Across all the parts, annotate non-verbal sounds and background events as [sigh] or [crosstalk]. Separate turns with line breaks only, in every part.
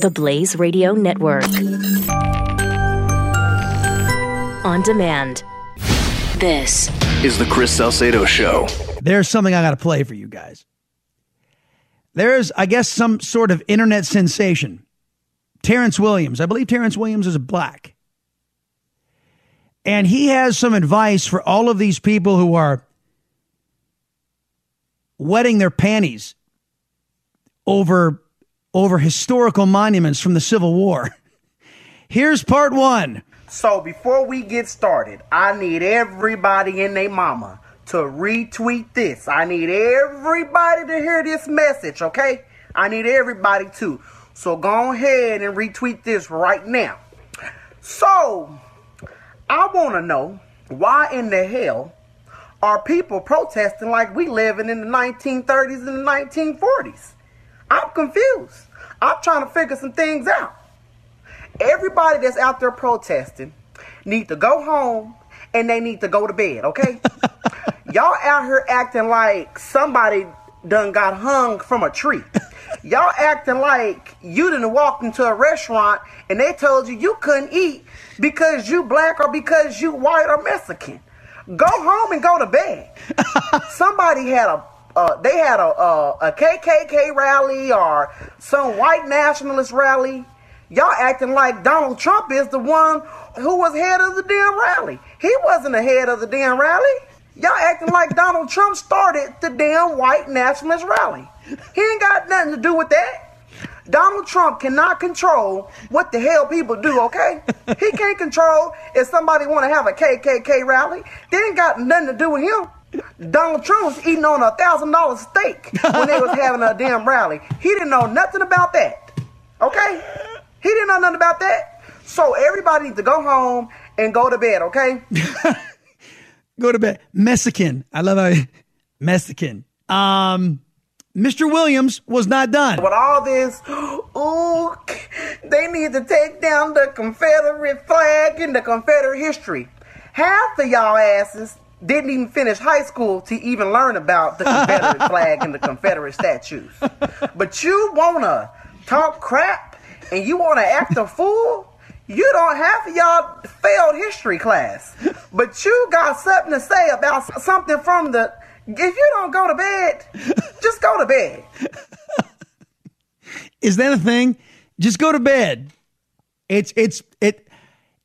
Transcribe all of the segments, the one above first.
The Blaze Radio Network. On demand. This
is the Chris Salcedo Show.
There's something I got to play for you guys. There's, I guess, some sort of internet sensation. Terrence Williams. I believe Terrence Williams is black. And he has some advice for all of these people who are wetting their panties over over historical monuments from the Civil War. [laughs] Here's part 1.
So before we get started, I need everybody and their mama to retweet this. I need everybody to hear this message, okay? I need everybody to. So go ahead and retweet this right now. So, I want to know why in the hell are people protesting like we living in the 1930s and the 1940s? I'm confused. I'm trying to figure some things out. Everybody that's out there protesting need to go home and they need to go to bed, okay? [laughs] Y'all out here acting like somebody done got hung from a tree. Y'all acting like you didn't walk into a restaurant and they told you you couldn't eat because you black or because you white or Mexican. Go home and go to bed. [laughs] Somebody had a uh, they had a, a, a KKK rally or some white nationalist rally. Y'all acting like Donald Trump is the one who was head of the damn rally. He wasn't the head of the damn rally. Y'all acting like Donald Trump started the damn white nationalist rally. He ain't got nothing to do with that. Donald Trump cannot control what the hell people do, okay? He can't control if somebody want to have a KKK rally. They ain't got nothing to do with him. Donald Trump was eating on a thousand dollar steak when they was having a damn rally. He didn't know nothing about that. Okay? He didn't know nothing about that. So everybody needs to go home and go to bed, okay? [laughs]
go to bed. Mexican. I love how Mexican. Um Mr. Williams was not done.
With all this, [gasps] ooh, they need to take down the Confederate flag and the Confederate history. Half of y'all asses didn't even finish high school to even learn about the Confederate flag and the Confederate statues. But you wanna talk crap and you wanna act a fool? You don't of y'all failed history class, but you got something to say about something from the if you don't go to bed, just go to bed.
Is that a thing? Just go to bed. It's it's it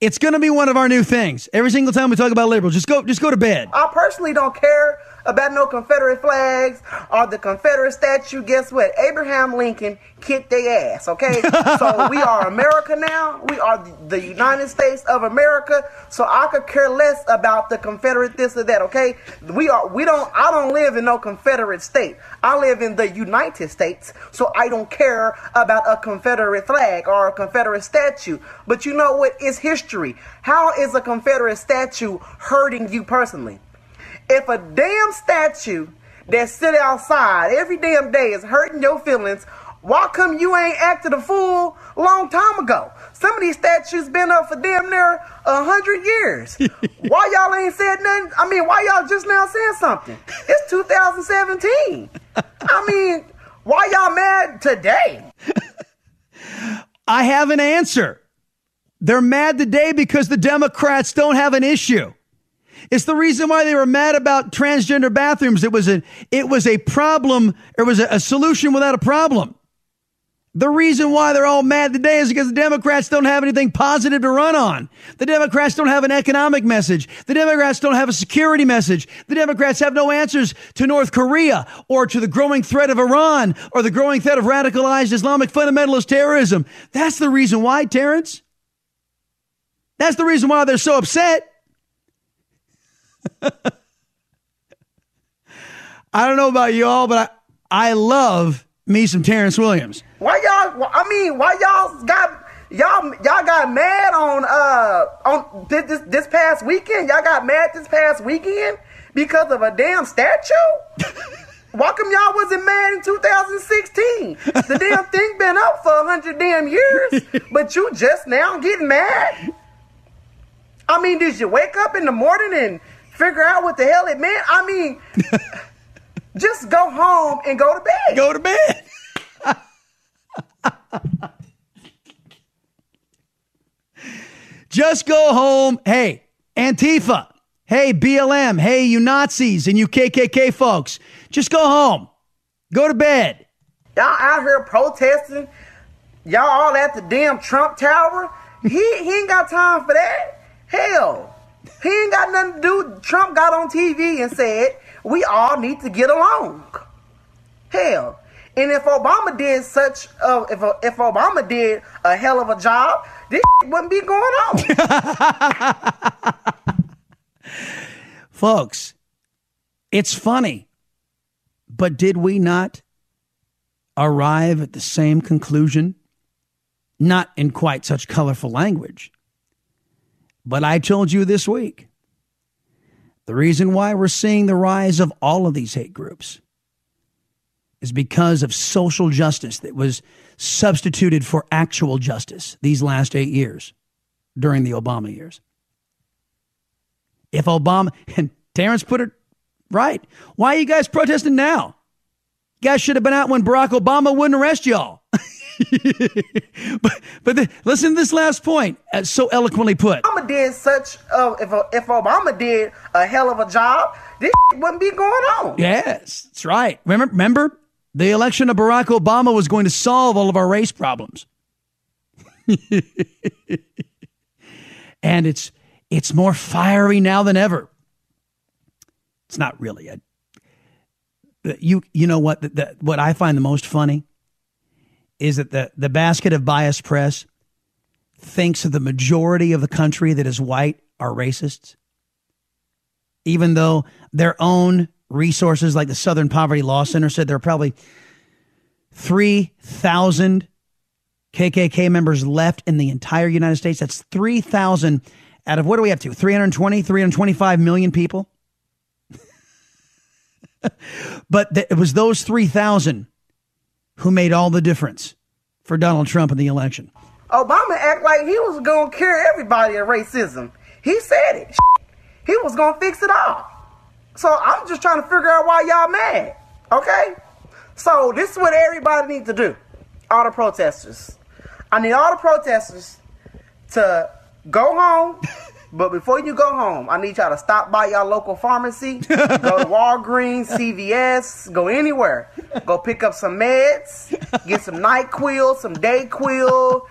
it's going to be one of our new things. Every single time we talk about liberals, just go just go to bed.
I personally don't care about no Confederate flags or the Confederate statue. Guess what? Abraham Lincoln kicked their ass, okay? [laughs] so we are America now. We are the United States of America. So I could care less about the Confederate this or that, okay? We are we don't I don't live in no Confederate state. I live in the United States. So I don't care about a Confederate flag or a Confederate statue. But you know what? It's history. How is a Confederate statue hurting you personally? If a damn statue that sit outside every damn day is hurting your feelings, why come you ain't acted a fool long time ago? Some of these statues been up for damn near a hundred years. [laughs] why y'all ain't said nothing? I mean, why y'all just now saying something? It's 2017. I mean, why y'all mad today? [laughs]
I have an answer. They're mad today because the Democrats don't have an issue. It's the reason why they were mad about transgender bathrooms. It was a it was a problem. It was a, a solution without a problem. The reason why they're all mad today is because the Democrats don't have anything positive to run on. The Democrats don't have an economic message. The Democrats don't have a security message. The Democrats have no answers to North Korea or to the growing threat of Iran or the growing threat of radicalized Islamic fundamentalist terrorism. That's the reason why, Terrence. That's the reason why they're so upset. [laughs] I don't know about y'all, but I, I love me some Terrence Williams.
Why y'all? I mean, why y'all got y'all y'all got mad on uh on this, this this past weekend? Y'all got mad this past weekend because of a damn statue? [laughs] Why come y'all wasn't mad in 2016? The damn [laughs] thing been up for a hundred damn years, but you just now getting mad? I mean, did you wake up in the morning and figure out what the hell it meant? I mean, [laughs] just go home and go to bed.
Go to bed. [laughs] Just go home. Hey, Antifa. Hey, BLM. Hey, you Nazis and you KKK folks. Just go home. Go to bed.
Y'all out here protesting. Y'all all at the damn Trump Tower. He he ain't got time for that. Hell, he ain't got nothing to do. Trump got on TV and said we all need to get along. Hell, and if Obama did such, uh, if if Obama did a hell of a job, this wouldn't be going on. [laughs]
Folks, it's funny, but did we not arrive at the same conclusion? Not in quite such colorful language. But I told you this week the reason why we're seeing the rise of all of these hate groups is because of social justice that was substituted for actual justice these last eight years during the Obama years. If Obama, [laughs] and Terrence put it right, why are you guys protesting now? You guys should have been out when Barack Obama wouldn't arrest y'all. [laughs] but but the, listen to this last point, as so eloquently put.
Obama did such, uh, if if Obama did a hell of a job, this wouldn't be going on.
Yes, that's right. Remember, remember, the election of Barack Obama was going to solve all of our race problems. [laughs] and it's it's more fiery now than ever. It's not really a you you know what the, the, what I find the most funny is that the the basket of bias press thinks that the majority of the country that is white are racists even though their own resources like the Southern Poverty Law Center said there are probably 3,000 KKK members left in the entire United States. That's 3,000 out of what do we have to? 320, 325 million people? [laughs] but it was those 3,000 who made all the difference for Donald Trump in the election.
Obama act like he was going to cure everybody of racism. He said it. He was going to fix it all. So I'm just trying to figure out why y'all mad. Okay? So this is what everybody needs to do. All the protesters. I need all the protesters to go home. But before you go home, I need y'all to stop by y'all local pharmacy. go to [laughs] Walgreens, CVS, go anywhere. Go pick up some meds, get some NyQuil, some Dayquil.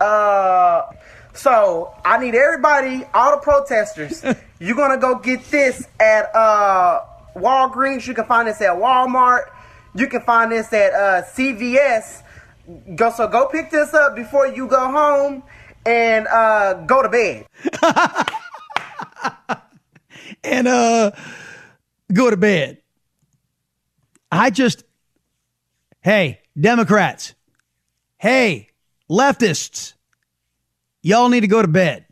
Uh, so I need everybody, all the protesters. [laughs] You're gonna go get this at uh, Walgreens. You can find this at Walmart. You can find this at uh, CVS. Go so go pick this up before you go home and uh, go to bed. [laughs]
and uh, go to bed. I just, hey, Democrats, hey, leftists, y'all need to go to bed.